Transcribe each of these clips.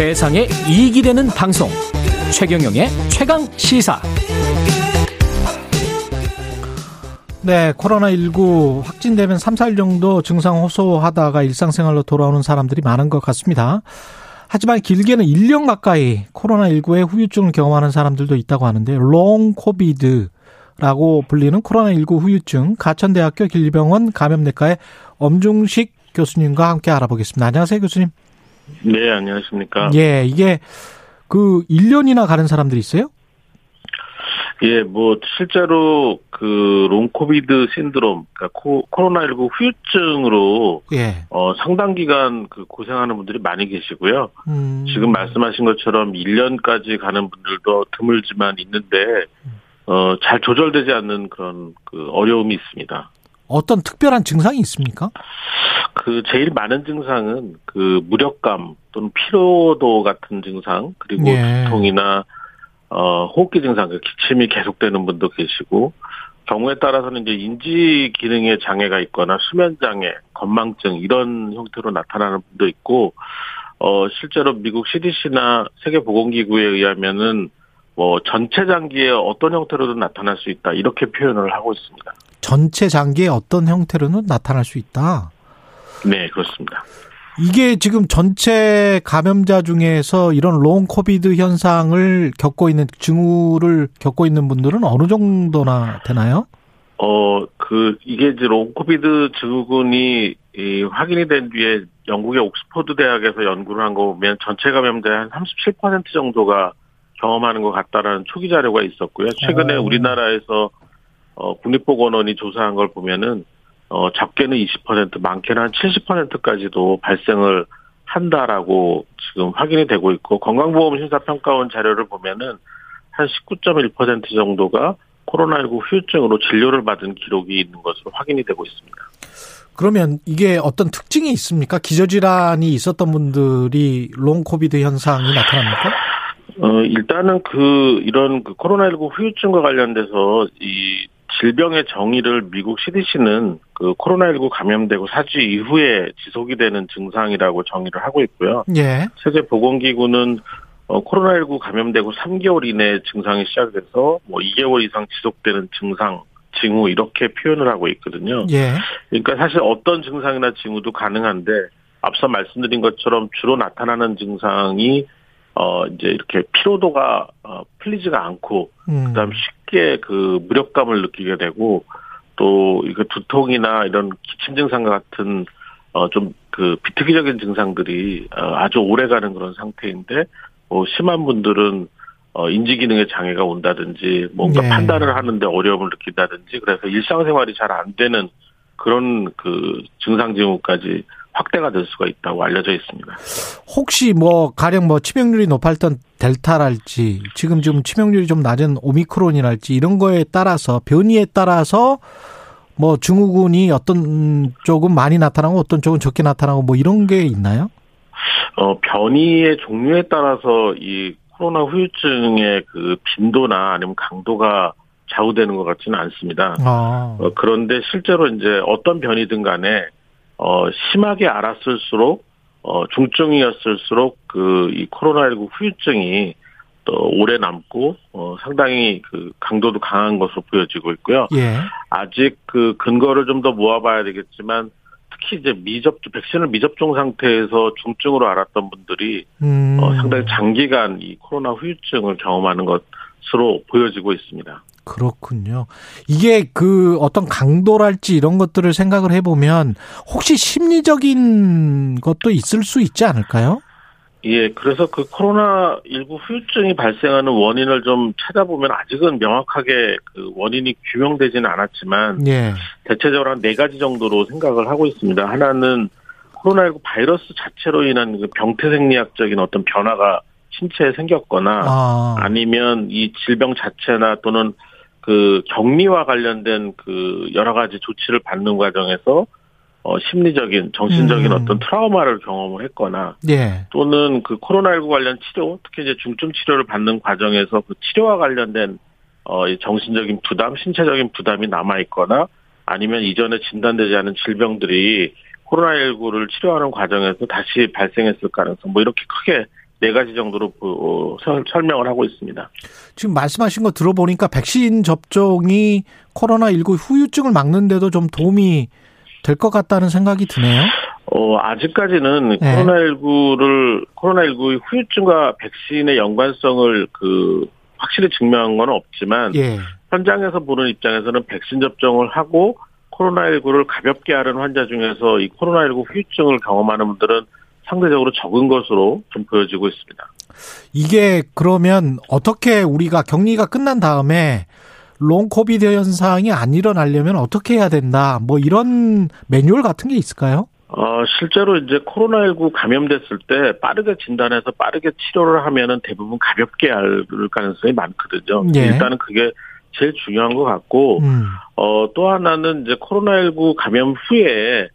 세상에 이익이 되는 방송 최경영의 최강 시사 네, 코로나19 확진되면 3, 4일 정도 증상 호소하다가 일상생활로 돌아오는 사람들이 많은 것 같습니다. 하지만 길게는 1년 가까이 코로나19의 후유증을 경험하는 사람들도 있다고 하는데 long COVID 라고 불리는 코로나19 후유증 가천대학교 길병원 감염내과의 엄중식 교수님과 함께 알아보겠습니다. 안녕하세요, 교수님. 네, 안녕하십니까. 예, 이게 그 1년이나 가는 사람들이 있어요? 예, 뭐 실제로 그 롱코비드 신드롬, 그러니까 코, 코로나19 후유증으로 예. 어 상당 기간 그 고생하는 분들이 많이 계시고요. 음. 지금 말씀하신 것처럼 1년까지 가는 분들도 드물지만 있는데 어 잘 조절되지 않는 그런 그 어려움이 있습니다. 어떤 특별한 증상이 있습니까? 그 제일 많은 증상은 그 무력감 또는 피로도 같은 증상 그리고 예. 두통이나 어 호흡기 증상 그 기침이 계속되는 분도 계시고 경우에 따라서는 이제 인지 기능에 장애가 있거나 수면 장애, 건망증 이런 형태로 나타나는 분도 있고 어 실제로 미국 CDC나 세계 보건기구에 의하면은 뭐 전체 장기에 어떤 형태로든 나타날 수 있다 이렇게 표현을 하고 있습니다. 전체 장기의 어떤 형태로는 나타날 수 있다. 네 그렇습니다. 이게 지금 전체 감염자 중에서 이런 long COVID 현상을 겪고 있는 증후를 겪고 있는 분들은 어느 정도나 되나요? 어, 그, 이게 이제 long COVID 증후군이 이 확인이 된 뒤에 영국의 옥스퍼드 대학에서 연구를 한 거 보면 전체 감염자의 한 37% 정도가 경험하는 것 같다라는 초기 자료가 있었고요. 최근에 오. 우리나라에서 어, 국립보건원이 조사한 걸 보면은 어, 적게는 20%, 많게는 한 70%까지도 발생을 한다라고 지금 확인이 되고 있고 건강보험 심사평가원 자료를 보면은 한 19.1% 정도가 코로나19 후유증으로 진료를 받은 기록이 있는 것으로 확인이 되고 있습니다. 그러면 이게 어떤 특징이 있습니까? 기저질환이 있었던 분들이 long COVID 현상이 나타납니까? 어, 일단은 그, 이런 그 코로나19 후유증과 관련돼서 이 질병의 정의를 미국 CDC는 그 코로나19 감염되고 4주 이후에 지속이 되는 증상이라고 정의를 하고 있고요. 예. 세계보건기구는 어, 코로나19 감염되고 3개월 이내 증상이 시작돼서 뭐 2개월 이상 지속되는 증상, 징후 이렇게 표현을 하고 있거든요. 예. 그러니까 사실 어떤 증상이나 징후도 가능한데 앞서 말씀드린 것처럼 주로 나타나는 증상이 어 이제 이렇게 피로도가 어 풀리지가 않고 음. 그다음 쉽게 그 무력감을 느끼게 되고 또 이거 두통이나 이런 기침 증상과 같은 어 좀 그 비특이적인 증상들이 어 아주 오래가는 그런 상태인데 뭐 심한 분들은 어 인지 기능에 장애가 온다든지 뭔가 예. 판단을 하는데 어려움을 느낀다든지 그래서 일상생활이 잘 안 되는 그런 그 증상 징후까지 확대가 될 수가 있다고 알려져 있습니다. 혹시 뭐 가령 뭐 치명률이 높았던 델타랄지 지금 좀 치명률이 좀 낮은 오미크론이랄지 이런 거에 따라서 변이에 따라서 뭐 증후군이 어떤 쪽은 많이 나타나고 어떤 쪽은 적게 나타나고 뭐 이런 게 있나요? 어, 변이의 종류에 따라서 이 코로나 후유증의 그 빈도나 아니면 강도가 좌우되는 것 같지는 않습니다. 아. 어, 그런데 실제로 이제 어떤 변이든 간에 어, 심하게 알았을수록 어, 중증이었을수록 그 이 코로나19 후유증이 또 오래 남고 어, 상당히 그 강도도 강한 것으로 보여지고 있고요. 예. 아직 그 근거를 좀 더 모아봐야 되겠지만 특히 이제 미접종 백신을 미접종 상태에서 중증으로 알았던 분들이 음. 어, 상당히 장기간 이 코로나 후유증을 경험하는 것으로 보여지고 있습니다. 그렇군요. 이게 그 어떤 강도랄지 이런 것들을 생각을 해보면 혹시 심리적인 것도 있을 수 있지 않을까요? 예, 그래서 그 코로나 19 후유증이 발생하는 원인을 좀 찾아보면 아직은 명확하게 그 원인이 규명되지는 않았지만 예. 대체적으로 한 네 가지 정도로 생각을 하고 있습니다. 하나는 코로나19 바이러스 자체로 인한 그 병태 생리학적인 어떤 변화가 신체에 생겼거나 아. 아니면 이 질병 자체나 또는 그 격리와 관련된 그 여러 가지 조치를 받는 과정에서 어 심리적인 정신적인 음. 어떤 트라우마를 경험을 했거나 예. 또는 그 코로나19 관련 치료 특히 이제 중증 치료를 받는 과정에서 그 치료와 관련된 어, 이 정신적인 부담, 신체적인 부담이 남아 있거나 아니면 이전에 진단되지 않은 질병들이 코로나19를 치료하는 과정에서 다시 발생했을 가능성, 뭐 이렇게 크게 네 가지 정도로 어, 설명을 하고 있습니다. 지금 말씀하신 거 들어보니까 백신 접종이 코로나19 후유증을 막는데도 좀 도움이 될 것 같다는 생각이 드네요. 어, 아직까지는 네. 코로나19를, 코로나19의 후유증과 백신의 연관성을 그, 확실히 증명한 건 없지만, 예. 현장에서 보는 입장에서는 백신 접종을 하고 코로나19를 가볍게 앓은 환자 중에서 이 코로나19 후유증을 경험하는 분들은 상대적으로 적은 것으로 좀 보여지고 있습니다. 이게 그러면 어떻게 우리가 격리가 끝난 다음에 long COVID 현상이 안 일어나려면 어떻게 해야 된다. 뭐 이런 매뉴얼 같은 게 있을까요? 어, 실제로 이제 코로나19 감염됐을 때 빠르게 진단해서 빠르게 치료를 하면은 대부분 가볍게 앓을 가능성이 많거든요. 예. 일단은 그게 제일 중요한 것 같고, 음. 어, 또 하나는 이제 코로나19 감염 후에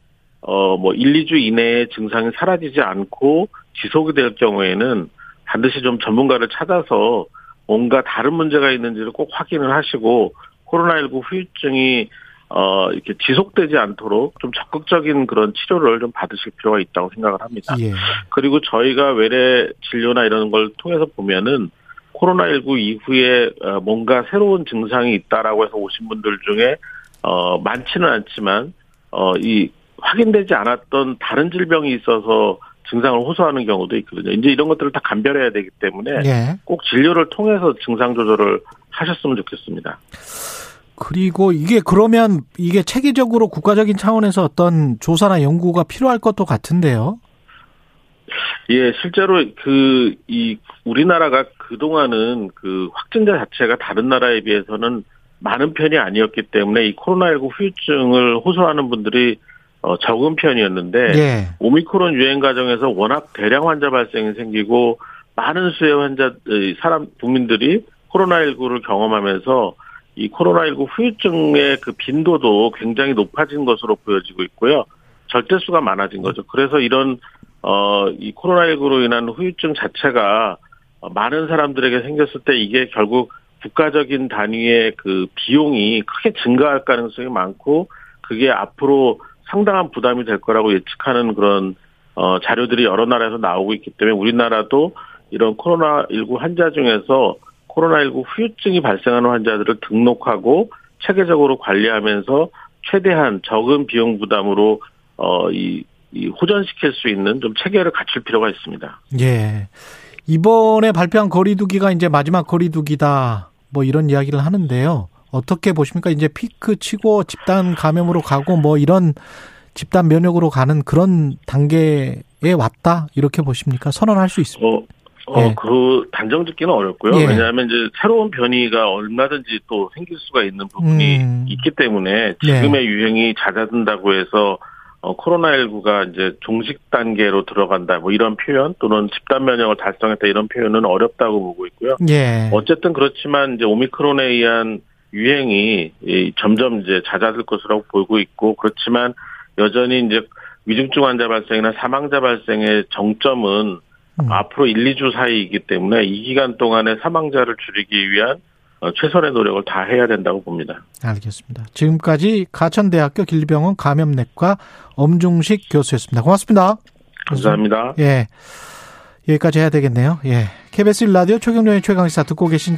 어, 뭐, 1, 2주 이내에 증상이 사라지지 않고 지속이 될 경우에는 반드시 좀 전문가를 찾아서 뭔가 다른 문제가 있는지를 꼭 확인을 하시고 코로나19 후유증이 어, 이렇게 지속되지 않도록 좀 적극적인 그런 치료를 좀 받으실 필요가 있다고 생각을 합니다. 예. 그리고 저희가 외래 진료나 이런 걸 통해서 보면은 코로나19 이후에 어, 뭔가 새로운 증상이 있다라고 해서 오신 분들 중에 어, 많지는 않지만 어, 이 확인되지 않았던 다른 질병이 있어서 증상을 호소하는 경우도 있거든요. 이제 이런 것들을 다 감별해야 되기 때문에 예. 꼭 진료를 통해서 증상 조절을 하셨으면 좋겠습니다. 그리고 이게 그러면 이게 체계적으로 국가적인 차원에서 어떤 조사나 연구가 필요할 것도 같은데요. 예, 실제로 그 이 우리나라가 그동안은 그 확진자 자체가 다른 나라에 비해서는 많은 편이 아니었기 때문에 이 코로나19 후유증을 호소하는 분들이 어, 적은 편이었는데 예. 오미크론 유행 과정에서 워낙 대량 환자 발생이 생기고 많은 수의 환자 사람 국민들이 코로나19를 경험하면서 이 코로나19 후유증의 그 빈도도 굉장히 높아진 것으로 보여지고 있고요. 절대수가 많아진 거죠. 그래서 이런 어 이 코로나19로 인한 후유증 자체가 많은 사람들에게 생겼을 때 이게 결국 국가적인 단위의 그 비용이 크게 증가할 가능성이 많고 그게 앞으로 상당한 부담이 될 거라고 예측하는 그런 어, 자료들이 여러 나라에서 나오고 있기 때문에 우리나라도 이런 코로나19 환자 중에서 코로나19 후유증이 발생하는 환자들을 등록하고 체계적으로 관리하면서 최대한 적은 비용 부담으로 어, 이, 이 호전시킬 수 있는 좀 체계를 갖출 필요가 있습니다. 예. 이번에 발표한 거리두기가 이제 마지막 거리두기다. 뭐 이런 이야기를 하는데요. 어떻게 보십니까? 이제 피크 치고 집단 감염으로 가고 뭐 이런 집단 면역으로 가는 그런 단계에 왔다 이렇게 보십니까? 선언할 수 있습니까? 어, 어, 예. 그 단정 짓기는 어렵고요. 예. 왜냐하면 이제 새로운 변이가 얼마든지 또 생길 수가 있는 부분이 음. 있기 때문에 지금의 예. 유행이 잦아든다고 해서 어, 코로나19가 이제 종식 단계로 들어간다, 뭐 이런 표현 또는 집단 면역을 달성했다 이런 표현은 어렵다고 보고 있고요. 예. 어쨌든 그렇지만 이제 오미크론에 의한 유행이 점점 이제 잦아들 것으로 보이고 있고 그렇지만 여전히 이제 위중증 환자 발생이나 사망자 발생의 정점은 음. 앞으로 1, 2주 사이이기 때문에 이 기간 동안에 사망자를 줄이기 위한 어, 최선의 노력을 다 해야 된다고 봅니다. 알겠습니다. 지금까지 가천대학교 길병원 감염내과 엄중식 교수였습니다. 고맙습니다. 감사합니다. 예. 여기까지 해야 되겠네요. 예. KBS 라디오 최경련의 최강시사 듣고 계신,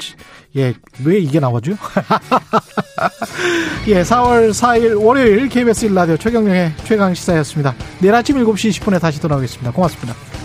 예, 왜 이게 나오죠? 예, 4월 4일 월요일 KBS 라디오 최경련의 최강시사였습니다. 내일 아침 7시 20분에 다시 돌아오겠습니다. 고맙습니다.